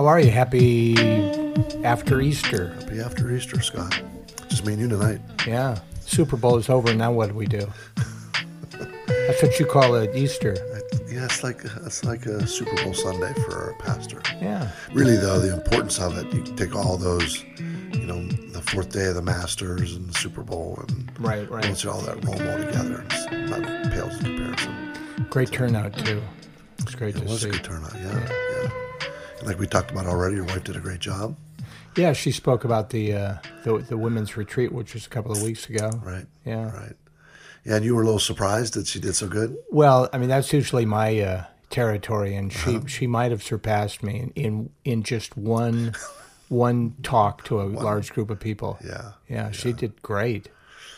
How are you? Happy after Easter. Happy after Easter, Scott. Just me and you tonight. Yeah. Super Bowl is over. Now what do we do? That's what you call it Easter. Yeah, it's like it's like a Super Bowl Sunday for a pastor. Yeah. Really, though, the importance of it, you take all those, you know, the fourth day of the Masters and the Super Bowl, and Right, right. once all that roll all together, it's not pales in comparison. Great turnout too. It's great It to was see. a good turnout, yeah, yeah. And like we talked about already, your wife did a great job, Yeah, she spoke about the, uh, the the women's retreat, which was a couple of weeks ago. right? Yeah. Right. Yeah, and you were a little surprised that she did so good. Well, I mean that's usually my uh, territory, and she Uh-huh. she might have surpassed me in in, in just one one talk to a large group of people. Yeah. Yeah, she did great.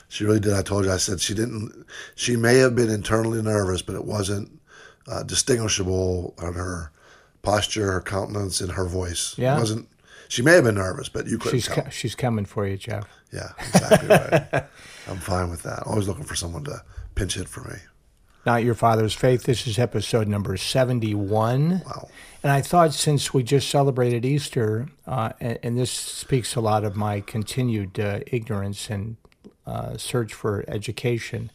She really did. I told you. I said she didn't. She may have been internally nervous, but it wasn't uh, distinguishable on her posture, her countenance, and her voice. Yeah. It wasn't. She may have been nervous, but you couldn't She's tell. co- she's coming for you, Jeff. yeah, exactly right. I'm fine with that. Always looking for someone to pinch hit for me. Not Your Father's Faith. This is episode number 71. Wow. And I thought since we just celebrated Easter, uh, and, and this speaks a lot of my continued uh, ignorance and uh, search for education,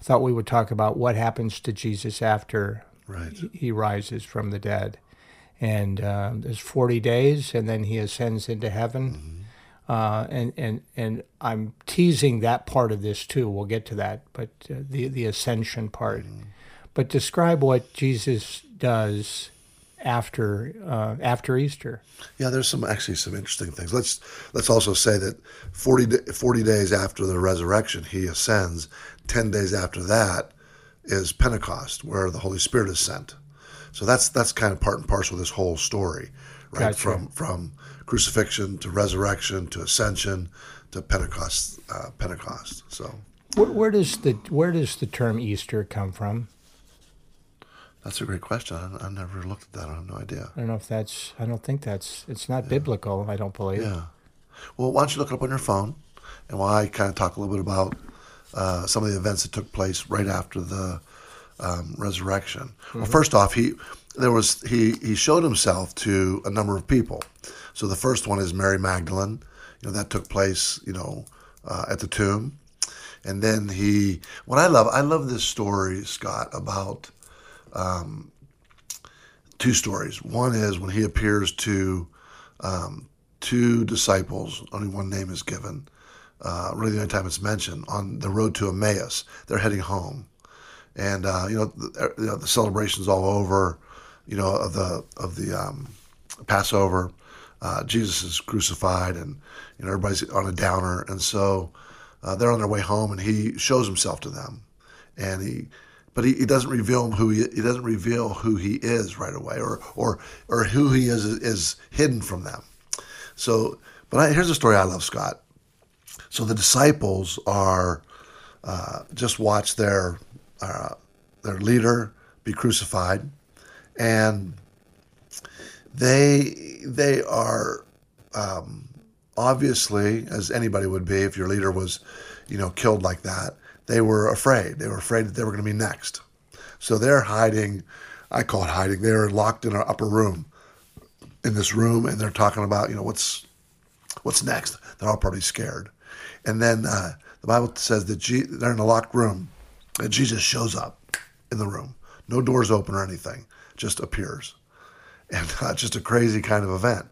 I thought we would talk about what happens to Jesus after Right. he- he rises from the dead. And uh, there's 40 days, and then he ascends into heaven. Uh, and, and, and I'm teasing that part of this too. We'll get to that, but uh, the, the ascension part. But describe what Jesus does after uh, after Easter. Yeah, there's some actually some interesting things. Let's let's also say that 40, 40 days after the resurrection, he ascends. Ten days after that is Pentecost, where the Holy Spirit is sent. So that's that's kind of part and parcel of this whole story, right? Gotcha. From from crucifixion to resurrection to ascension to Pentecost. Uh, Pentecost. So Where, where does the where does the term Easter come from? that's a great question. I, I never looked at that. I have no idea. I don't know if that's. I don't think that's. It's not biblical. I don't believe. Yeah. Well, why don't you look it up on your phone, and while I kind of talk a little bit about uh, some of the events that took place right after the um, resurrection. Well, first off, he there was he he showed himself to a number of people. So the first one is Mary Magdalene. You know that took place. You know uh, at the tomb, and then he. What I love, I love this story, Scott, about two stories. One is when he appears to um, two disciples, only one name is given. Uh, really, the only time it's mentioned on the road to Emmaus. They're heading home, and uh, you know, the, you know the celebration's all over. You know of the of the um, Passover. Uh, Jesus is crucified, and you know everybody's on a downer, and so uh, they're on their way home, and he shows himself to them, and he, but he, he doesn't reveal who he, he doesn't reveal who he is right away, or or or who he is is hidden from them. So, but I, here's a story I love, Scott. So the disciples are uh, just watch their uh, their leader be crucified, and they they are um, obviously, as anybody would be if your leader was, you know, killed like that. They were afraid. They were afraid that they were going to be next. So they're hiding. I call it hiding. They're locked in an upper room, in this room, and they're talking about, you know, what's what's next. They're all probably scared. And then uh, the Bible says that Je- they're in a locked room, and Jesus shows up in the room. No doors open or anything, just appears and uh, just a crazy kind of event.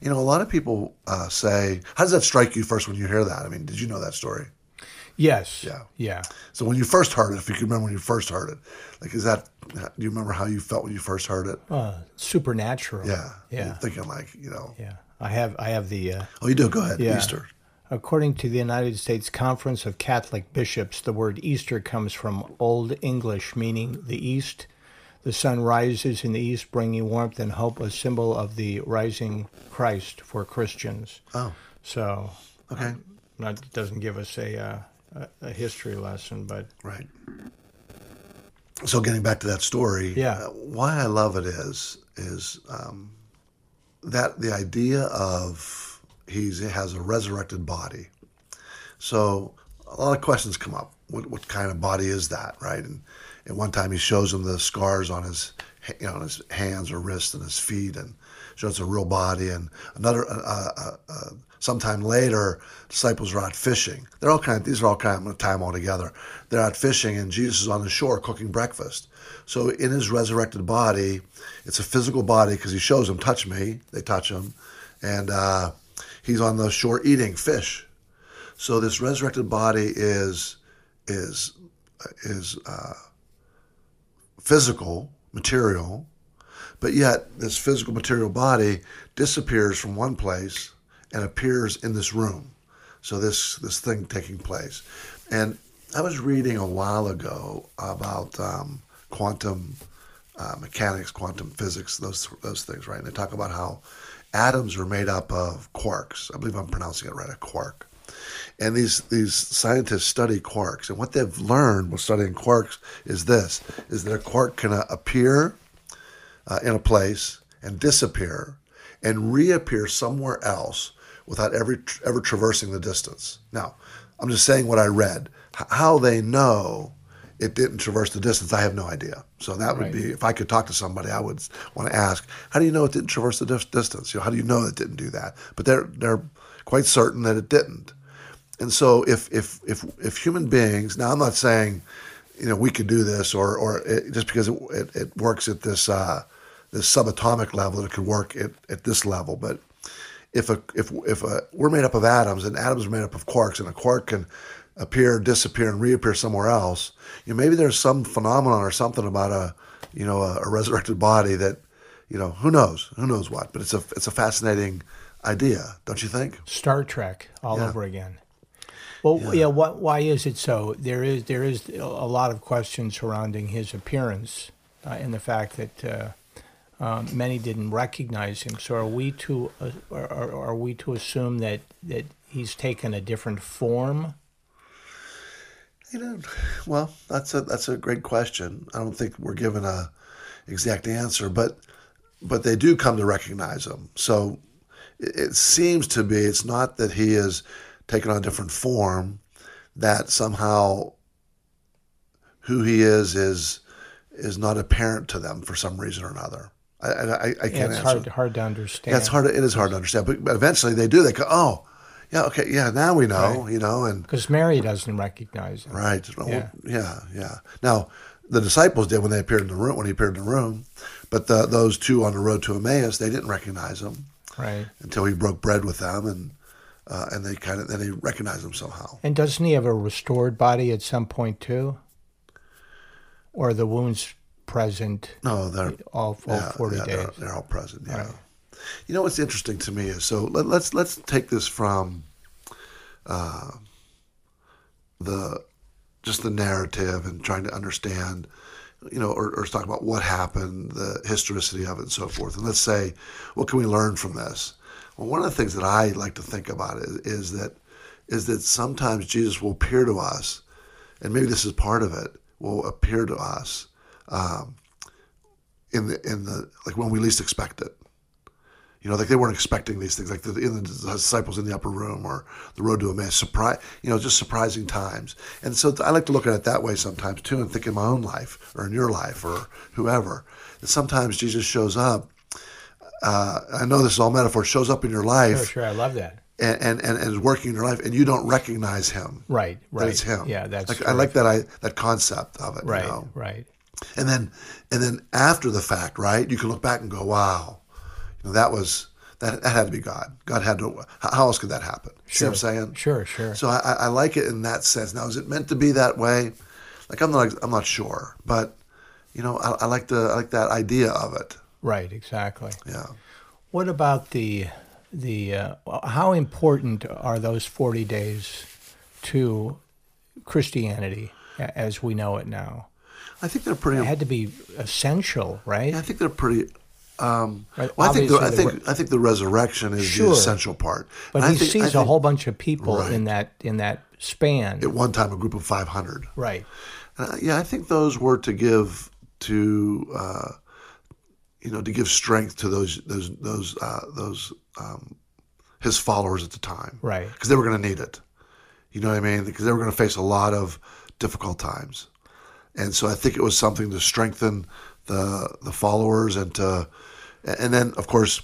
You know, a lot of people uh, say, "How does that strike you first when you hear that?" I mean, did you know that story? Yes. Yeah. Yeah. So when you first heard it, if you can remember when you first heard it, like, is that? Do you remember how you felt when you first heard it? Uh, supernatural. Yeah. Yeah. You're thinking like, you know, Yeah. I have. I have the. Uh, oh, you do. Go ahead. Yeah. Easter. According to the United States Conference of Catholic Bishops, the word Easter comes from Old English meaning the east. The sun rises in the east, bringing warmth and hope, a symbol of the rising Christ for Christians. Oh, So, okay. that doesn't give us a, uh, a, a history lesson, but Right. So getting back to that story, Yeah. uh, why I love it is is um, that the idea of he has a resurrected body. So a lot of questions come up. What, what kind of body is that, right? And, and one time he shows him the scars on his you know, on his hands or wrists and his feet, and shows it's a real body. And another, uh, uh, uh, sometime later, disciples are out fishing. They're all kind. Of, these are all kind of time all together. They're out fishing, and Jesus is on the shore cooking breakfast. So in his resurrected body, it's a physical body because he shows them, touch me. They touch him, and uh, he's on the shore eating fish. So this resurrected body is is is uh, physical material, but yet this physical material body disappears from one place and appears in this room. So this this thing taking place, and I was reading a while ago about um, quantum uh, mechanics, quantum physics, those those things, right? And they talk about how atoms are made up of quarks. I believe I'm pronouncing it right, a quark. And these these scientists study quarks, and what they've learned while studying quarks is this: is that a quark can uh, appear uh, in a place and disappear, and reappear somewhere else without ever ever traversing the distance. Now, I'm just saying what I read. How they know it didn't traverse the distance, I have no idea. So that would Right. be if I could talk to somebody, I would want to ask, how do you know it didn't traverse the dis- distance? You know, how do you know it didn't do that? But they're they're quite certain that it didn't. And so if if if if human beings, now I'm not saying, you know, we could do this or or it, just because it, it, it works at this uh, this subatomic level, it could work at, at this level. But if a if if a, we're made up of atoms and atoms are made up of quarks and a quark can appear, disappear, and reappear somewhere else, you know, maybe there's some phenomenon or something about a you know a, a resurrected body that you know who knows who knows what. But it's a it's a fascinating idea, don't you think? Star Trek all Yeah. over again. Well, yeah. what? Why is it so? There is there is a lot of questions surrounding his appearance uh, and the fact that uh, um, many didn't recognize him. So, are we to uh, are are we to assume that that he's taken a different form? You know, well, that's a that's a great question. I don't think we're given a exact answer, but but they do come to recognize him. So it, it seems to be it's not that he is taken on a different form, that somehow who he is is is not apparent to them for some reason or another. I I, I- can't it's answer. hard hard to understand. Yeah, it's hard. It is hard to understand, but, but eventually they do. They go, oh, yeah, okay, yeah, now we know, you know, and because Mary doesn't recognize him. Right. Well, Yeah. yeah. yeah, Now, the disciples did when they appeared in the room. When he appeared in the room, but the, those two on the road to Emmaus, they didn't recognize him Right. until he broke bread with them, and uh, and they kind of then they recognized him somehow. And doesn't he have a restored body at some point too? Or are the wounds present No, they're all, all yeah, 40 yeah, days? They're, they're all present. Yeah. Right. You know what's interesting to me is so let, let's let's take this from uh, the just the narrative and trying to understand, you know, or, or talk about what happened, the historicity of it, and so forth. And let's say, what can we learn from this? Well, one of the things that I like to think about is, is that is that sometimes Jesus will appear to us, and maybe this is part of it, will appear to us um, in the in the like when we least expect it. You know, like they weren't expecting these things, like the, in the disciples in the upper room or the road to Emmaus. Surprise, you know, just surprising times. And so I like to look at it that way sometimes too, and think in my own life or in your life or whoever. That sometimes Jesus shows up. Uh, I know this is all metaphor. Shows up in your life Sure, sure. I love that. and, and, and is working in your life, and you don't recognize him. Right, That right. it's him. Yeah, that's like, I like that. I that concept of it. right, You know? right. And then and then after the fact, right? You can look back and go, "Wow, you know that was that, that had to be God. God had to. How else could that happen?" See what I'm saying? Sure, sure. So I, I like it in that sense. Now, is it meant to be that way? Like I'm not I'm not sure, but you know I, I like the I like that idea of it. Right, exactly. Yeah. What about the the uh, how important are those 40 days to Christianity as we know it now? I think they're pretty. It had to be essential, right? I think they're pretty. Um, Right, well, I think the, I think I think the resurrection is Sure. the essential part. But And he think- sees a whole bunch of people Right. in that in that span. At one time, a group of 500. right. Uh, yeah, I think those were to give to uh, you know to give strength to those those those uh, those um, his followers at the time, Right. Because they were going to need it. You know what I mean? Because they were going to face a lot of difficult times, and so I think it was something to strengthen the the followers and to and then of course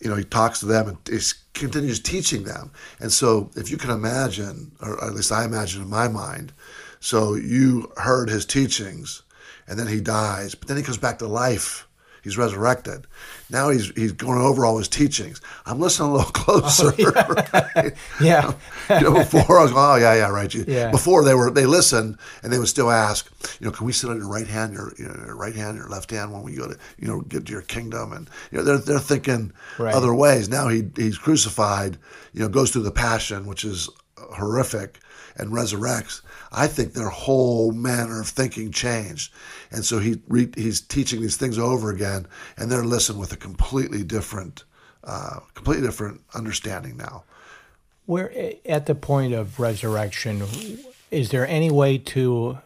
you know he talks to them and he continues teaching them. And so if you can imagine or at least i imagine in my mind so you heard his teachings and then he dies but then he comes back to life He's resurrected. Now he's he's going over all his teachings. I'm listening a little closer. Oh, yeah. right? yeah. you know, before I was going, oh yeah, yeah, right. You- Yeah. Before they were they listened and they would still ask, you know, can we sit on your right hand, your, you know, your right hand, your left hand when we go to you know get to your kingdom? And you know they're they're thinking Right. other ways. Now he he's crucified. You know, goes through the passion, which is horrific, and resurrects. I think their whole manner of thinking changed, and so he re, he's teaching these things over again, and they're listening with a completely different, uh, completely different understanding now. We're at the point of resurrection. Is there any way to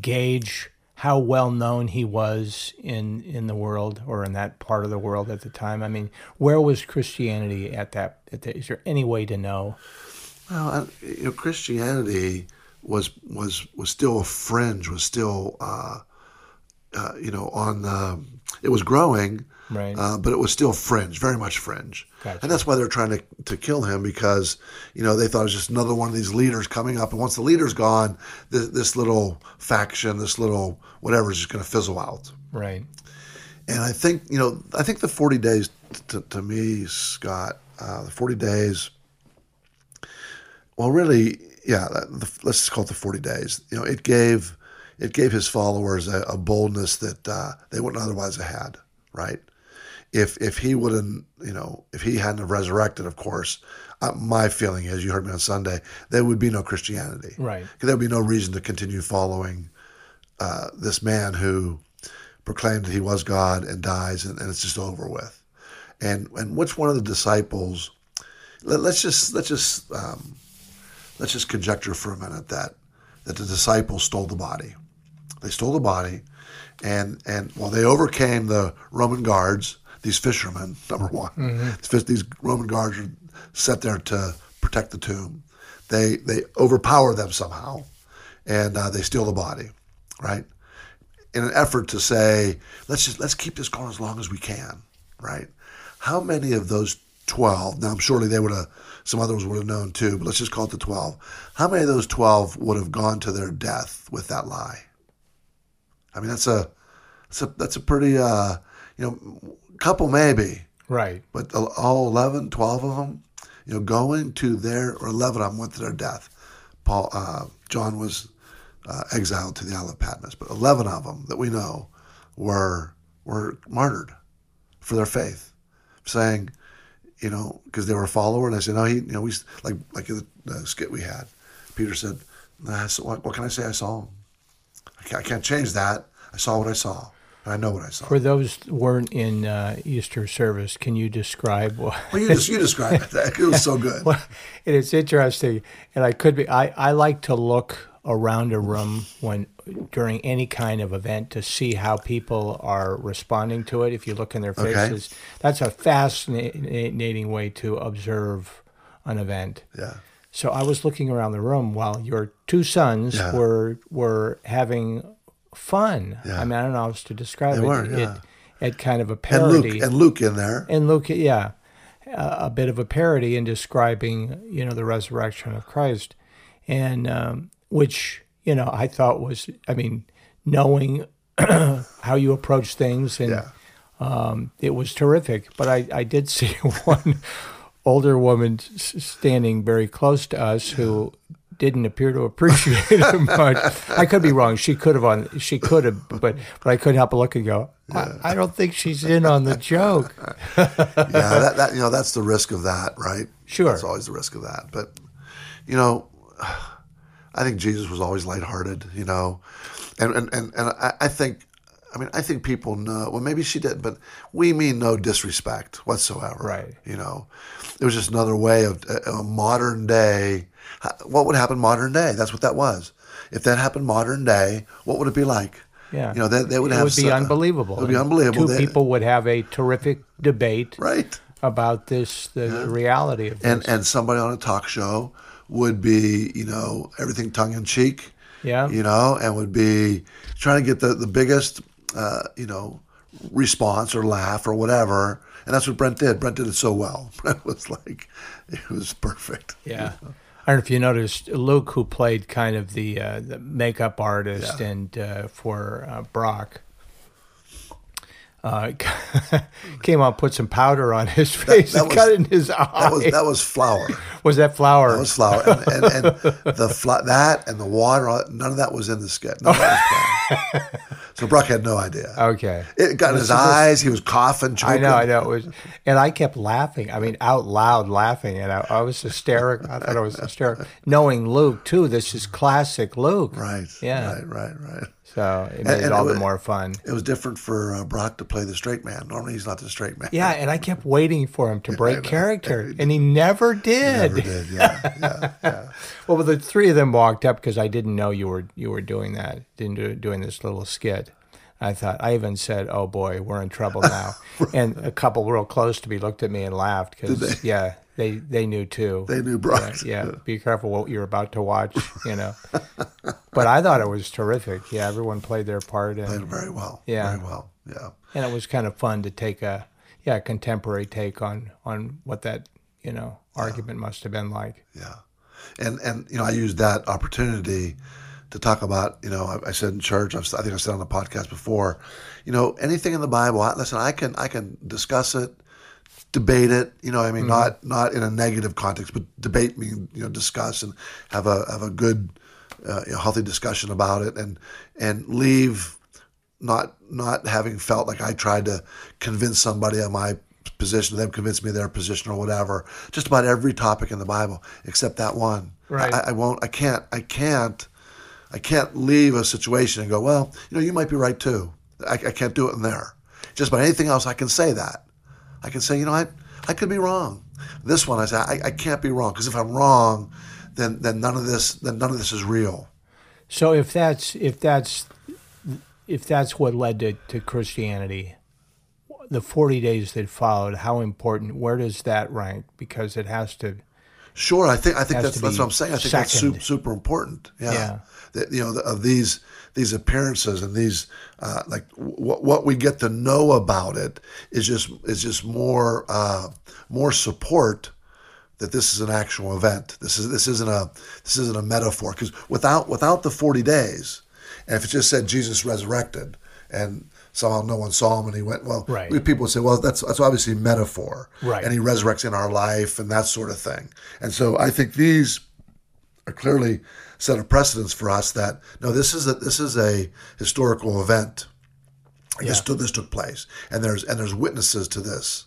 gauge how well known he was in in the world or in that part of the world at the time? I mean, where was Christianity at that? At the, is there any way to know? Well, you know, Christianity was was was still a fringe, was still uh, uh, you know on the. It was growing, Right. uh, but it was still fringe, very much fringe, Gotcha. and that's why they're trying to to kill him because you know they thought it was just another one of these leaders coming up, and once the leader's gone, this, this little faction, this little whatever is just going to fizzle out. Right. And I think you know, I think the forty days to, to me, Scott, uh, the forty days. Well, really, yeah. The, let's just call it the forty days. You know, it gave it gave his followers a, a boldness that uh, they wouldn't otherwise have had. Right? If if he wouldn't, you know, if he hadn't have resurrected, of course, uh, my feeling is, you heard me on Sunday, there would be no Christianity. Right. Because there would be no reason to continue following uh, this man who proclaimed that he was God and dies, and, and it's just over with. And and which one of the disciples? Let, us just let's just um, let's just conjecture for a minute that that the disciples stole the body. They stole the body, and and while they overcame the Roman guards, these fishermen, number one, These fish- these Roman guards are set there to protect the tomb. They they overpower them somehow, and uh, they steal the body, right? in an effort to say, let's just let's keep this going as long as we can, right? How many of those twelve? Now, surely they would have, some others would have known too, but let's just call it the twelve. How many of those twelve would have gone to their death with that lie? I mean, that's a, that's a that's a pretty, uh, you know, couple maybe, Right. but all 11, 12 of them, you know, going to their, or 11 of them went to their death. Paul, uh, John was uh, exiled to the Isle of Patmos, but 11 of them that we know were, were martyred for their faith, saying, you know, because they were a follower. And I said, no, he, you know, we, like, like the, the skit we had, Peter said, nah, so what, what can I say I saw him? I can't, I can't change that. I saw what I saw, and I know what I saw. For those weren't in uh, Easter service, can you describe what? Well, you just you described it. It was so good. Well, and it's interesting, and I could be. I, I like to look around a room when during any kind of event to see how people are responding to it. If you look in their Okay. faces, that's a fascinating way to observe an event. Yeah. So I was looking around the room while your two sons Yeah. were were having fun. Yeah. I mean, I don't know how else to describe They it. were, yeah. It, it kind of a And parody Luke and Luke in there. and Luke, yeah, a, a bit of a parody in describing, you know, the resurrection of Christ, and um, which you know I thought was, I mean, knowing how you approach things, and Yeah. um, it was terrific. But I, I did see one older woman standing very close to us who didn't appear to appreciate it much. I could be wrong. She could have on. She could have, but but I couldn't help but look and go. I, I don't think she's in on the joke. yeah, that, that you know that's the risk of that, right? Sure. That's always the risk of that. But you know, I think Jesus was always lighthearted, you know, and and and, and I, I think. I mean, I think people know. Well, maybe she did, but we mean no disrespect whatsoever. Right. You know, it was just another way of a, a modern day. What would happen modern day? That's what that was. If that happened modern day, what would it be like? Yeah, You know, they, they would it have. would be so- unbelievable. It would be unbelievable. Two They- people would have a terrific debate right? about this, the reality of this. and and somebody on a talk show would be you know everything tongue in cheek Yeah. you know and would be trying to get the the biggest uh, you know, response or laugh or whatever. And that's what Brent did. Brent did it so well. Brent was like, it was perfect. Yeah. I don't know if you noticed Luke, who played kind of the uh, the makeup artist Yeah. and uh, for uh, Brock, uh, came out, put some powder on his face, that and was- cut in his eye. That was that was flour. Was that flour? That was flour, and, and, and the fla- that and the water. None of that was in the skit. None of that was planned. so Brock had no idea. okay. It got in his eyes. He was coughing, Choking. I know, I know. It was, and I kept laughing. I mean, out loud laughing, and I, I was hysterical. I thought I was hysterical. Knowing Luke too, this is classic Luke. Right. Yeah. Right. Right. Right. So it made it and all it the more fun. It was different for uh, Brock to play the straight man. Normally, he's not the straight man. Yeah, and I kept waiting for him to break character, and he never did. Never did. Yeah. Yeah. yeah. Well, the three of them walked up because I didn't know you were you were doing that, didn't do, doing this little skit. I thought I even said, "Oh boy, we're in trouble now." and a couple real close to me looked at me and laughed because yeah, they they knew too. They knew Brock. Yeah, yeah, be careful what you're about to watch, you know. but I thought it was terrific. Yeah, everyone played their part, and Played very well. Yeah. Very well. Yeah. and it was kind of fun to take a yeah contemporary take on on what that you know argument must have been like. Yeah, and and you know I used that opportunity to talk about you know I, I said in church I've, I think I said on the podcast before, you know anything in the Bible. I, listen, I can I can discuss it, debate it. You know I mean not not in a negative context, but debate mean you know discuss and have a have a good uh, you know, healthy discussion about it and and leave not not having felt like I tried to convince somebody of my position, them convince me of their position or whatever. Just about every topic in the Bible except that one. Right. I, I won't. I can't. I can't. I can't leave a situation and go, well, you know, you might be right too. I, I can't do it in there. Just about anything else, I can say that. I can say, you know, I I could be wrong. This one, I say, I, I can't be wrong because if I'm wrong, then then none of this then none of this is real. So if that's if that's if that's what led to, to Christianity, the forty days that followed, how important? Where does that rank? Because it has to. Sure, I think I think that's that's what I'm saying. I think that's super, super important. Yeah, Yeah. That, you know, the, of these these appearances and these uh, like what what we get to know about it is just is just more uh, more support that this is an actual event. This is this isn't a this isn't a metaphor because without without the forty days, and if it just said Jesus resurrected and somehow no one saw him and he went well, Right. people would say, well, that's that's obviously metaphor, Right. And he resurrects in our life and that sort of thing. And so I think these are clearly set a precedence for us that no, this is a this is a historical event. This took this took place, and there's and there's witnesses to this,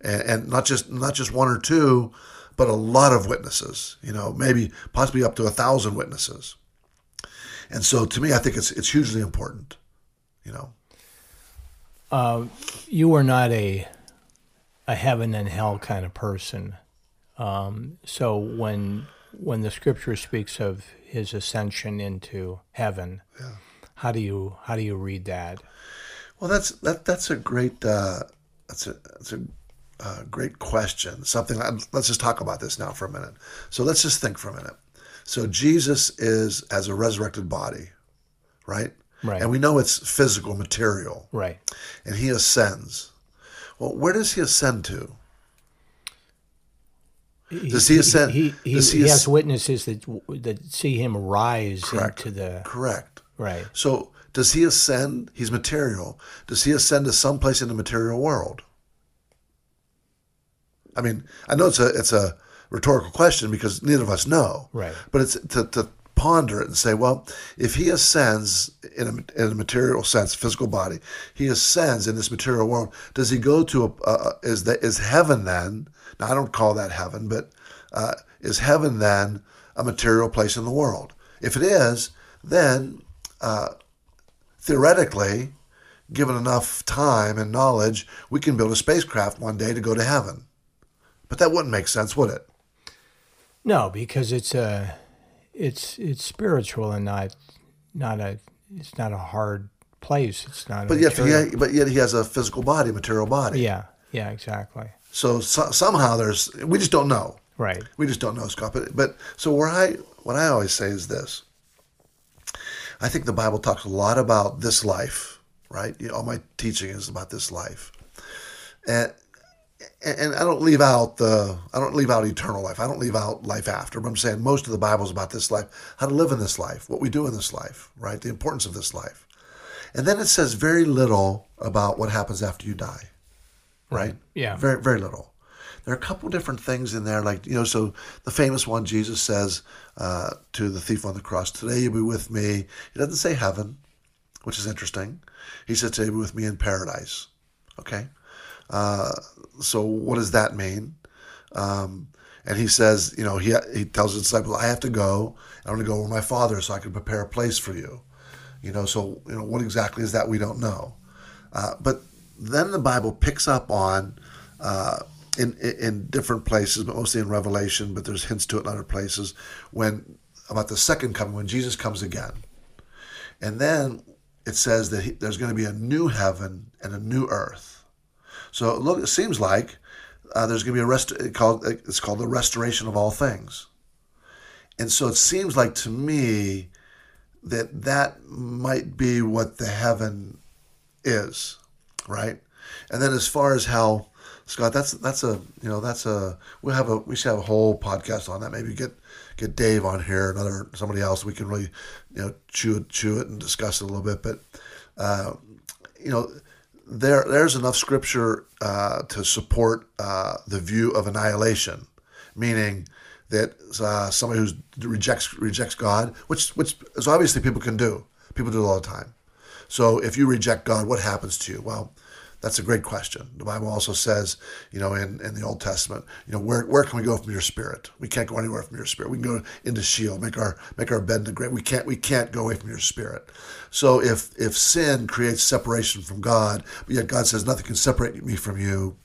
and, and not just not just one or two, but a lot of witnesses. You know, maybe possibly up to a thousand witnesses. And so, to me, I think it's it's hugely important. You know, You were not a a heaven and hell kind of person. Um, so when when the scripture speaks of his ascension into heaven, how do you how do you read that? Well, that's that. That's a great. Uh, that's a that's a uh, great question. Something. Let's just talk about this now for a minute. So let's just think for a minute. So Jesus is as a resurrected body, right? Right. And we know it's physical material, Right. and he ascends. Well, where does he ascend to? Does he ascend- He, he, he he asc- has witnesses that that see him rise Correct. into the Correct. right. So does he ascend? He's material. Does he ascend to someplace in the material world? I mean, I know it's a it's a rhetorical question because neither of us know. Right. But it's to, to ponder it and say, well, if he ascends in a, in a material sense, physical body, he ascends in this material world. Does he go to a, a is that is heaven then? Now I don't call that heaven, but uh, is heaven then a material place in the world? If it is, then uh, theoretically, given enough time and knowledge, we can build a spacecraft one day to go to heaven. But that wouldn't make sense, would it? No, because it's a it's it's spiritual and not not a it's not a hard place. It's not. But a yet, he, but yet he has a physical body, material body. yeah, yeah, exactly. So, so somehow there's we just don't know. Right. We just don't know, Scott. But, but so where I what I always say is this. I think the Bible talks a lot about this life, right? You know, all my teaching is about this life, and and I don't leave out the I don't leave out eternal life. I don't leave out life after. But I'm saying most of the Bible is about this life, how to live in this life, what we do in this life, right? The importance of this life, and then it says very little about what happens after you die, right? Yeah. very very little. There are a couple different things in there, like you know. So the famous one, Jesus says uh, to the thief on the cross, "Today you'll be with me." He doesn't say heaven, which is interesting. He said, "Today you'll be with me in paradise." Okay. Uh, so what does that mean? Um, and he says, you know, he he tells his disciples, "I have to go. I'm going to go with my Father, so I can prepare a place for you." You know, so you know what exactly is that? We don't know. Uh, but then the Bible picks up on uh, in, in different places, but mostly in Revelation, but there's hints to it in other places, when about the second coming, when Jesus comes again. And then it says that he, there's going to be a new heaven and a new earth. So look, it seems like uh, there's going to be a rest. Called, it's called the restoration of all things. And so it seems like to me that that might be what the heaven is, right? And then as far as how Scott, that's that's a you know that's a we'll have a we should have a whole podcast on that. Maybe get get Dave on here, another somebody else. We can really you know chew chew it and discuss it a little bit. But uh, you know there there's enough scripture uh, to support uh, the view of annihilation, meaning that uh, somebody who rejects rejects God, which which is obviously people can do. People do it all the time. So if you reject God, what happens to you? Well, that's a great question. The Bible also says, you know, in, in the Old Testament, you know, where, where can we go from your spirit? We can't go anywhere from your spirit. We can go into Sheol, make our make our bed in the grave. We can't we can't go away from your spirit. So if if sin creates separation from God, but yet God says nothing can separate me from you,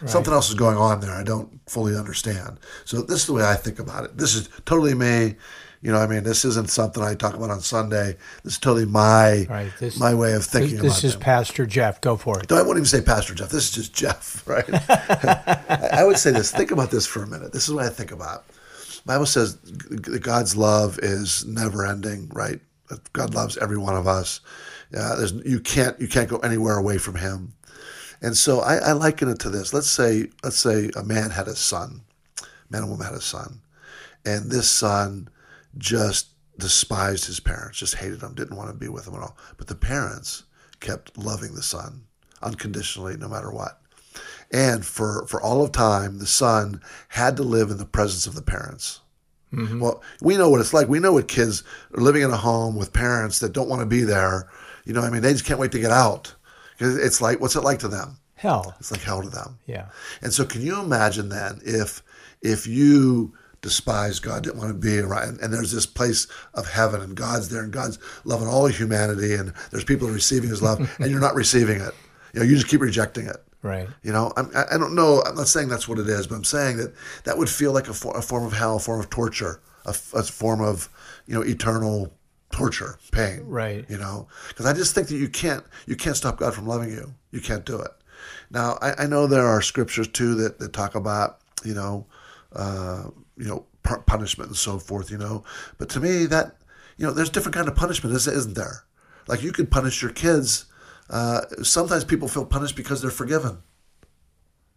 right. something else is going on there. I don't fully understand. So this is the way I think about it. This is totally me. You know, I mean, this isn't something I talk about on Sunday. This is totally my right. this, my way of thinking. This, this is them. Pastor Jeff. Go for it. No, I won't even say Pastor Jeff. This is just Jeff, right? I would say this. Think about this for a minute. This is what I think about. Bible says God's love is never ending, right? God loves every one of us. Uh, there's you can't you can't go anywhere away from Him, and so I, I liken it to this. Let's say let's say a man had a son, man and woman had a son, and this son just despised his parents, just hated them, didn't want to be with them at all. But the parents kept loving the son unconditionally, no matter what. And for, for all of time, the son had to live in the presence of the parents. Mm-hmm. Well, we know what it's like. We know what kids are living in a home with parents that don't want to be there. You know, I mean, they just can't wait to get out. It's like, what's it like to them? Hell. It's like hell to them. Yeah. And so, can you imagine then if if you despised God, didn't want to be around. And there's this place of heaven, and God's there, and God's loving all humanity, and there's people receiving His love, and you're not receiving it. You know, you just keep rejecting it. Right. You know, I'm, I don't know. I'm not saying that's what it is, but I'm saying that that would feel like a, for, a form of hell, a form of torture, a, a form of you know eternal torture, pain. Right. You know, because I just think that you can't you can't stop God from loving you. You can't do it. Now I, I know there are scriptures too that, that talk about you know uh, you know, punishment and so forth, you know. But to me, that, you know, there's different kind of punishment, isn't there? Like you could punish your kids. Uh, sometimes people feel punished because they're forgiven.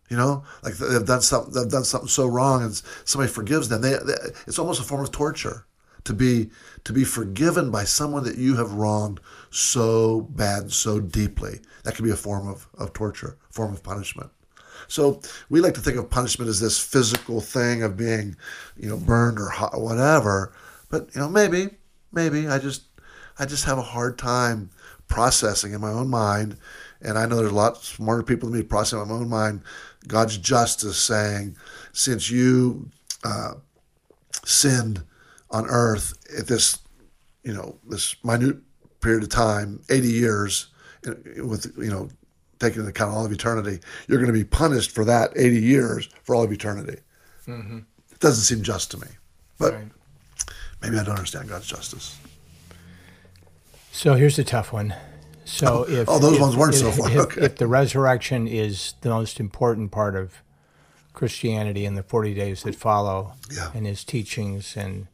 You know, like they've done something, they've done something so wrong, and somebody forgives them. They, they, it's almost a form of torture to be to be forgiven by someone that you have wronged so bad, so deeply. That can be a form of, of torture, form of punishment. So we like to think of punishment as this physical thing of being, you know, burned or hot whatever. But you know, maybe, maybe I just, I just have a hard time processing in my own mind. And I know there's a lot smarter people than me processing in my own mind God's justice, saying, since you uh, sinned on earth at this, you know, this minute period of time, 80 years, with you know taking into account all of eternity, you're going to be punished for that 80 years for all of eternity. Mm-hmm. It doesn't seem just to me. But right. maybe I don't understand God's justice. So here's a tough one. So oh, if oh, those if, ones weren't if, so far. If, okay. if the resurrection is the most important part of Christianity in the 40 days that follow, yeah. and his teachings and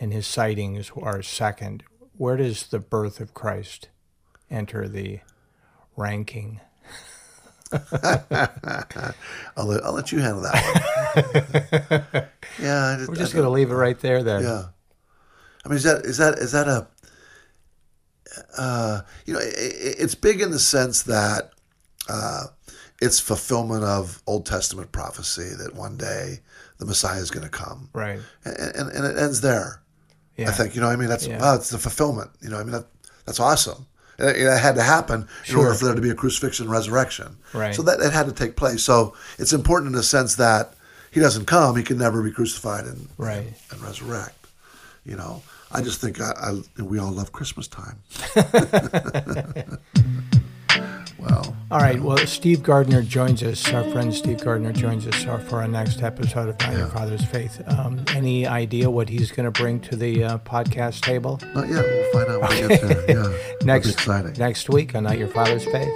and his sightings are second, where does the birth of Christ enter the ranking. I'll let, I'll let you handle that one. yeah, I We're just going to leave it right there then. Yeah, I mean, is that is that is that a uh, you know, i i- it's big in the sense that uh, it's fulfillment of Old Testament prophecy that one day the Messiah is going to come, Right. and, and and it ends there. Yeah. I think you know. I mean, that's Yeah. wow, it's the fulfillment. You know, I mean, that, that's awesome. It, had to happen in order for there to be a crucifixion and resurrection. Right. So that it had to take place. So it's important in the sense that he doesn't come, he can never be crucified and Right. and, and resurrect. You know, I just think I, I we all love Christmas time. well, All right. Well, Steve Gardner joins us. Our friend Steve Gardner joins us for our next episode of Not Your Father's Faith. Um, any idea what he's going to bring to the uh, podcast table not yet. We'll find out when we get there. Yeah, next exciting. next week on Not Your Father's Faith?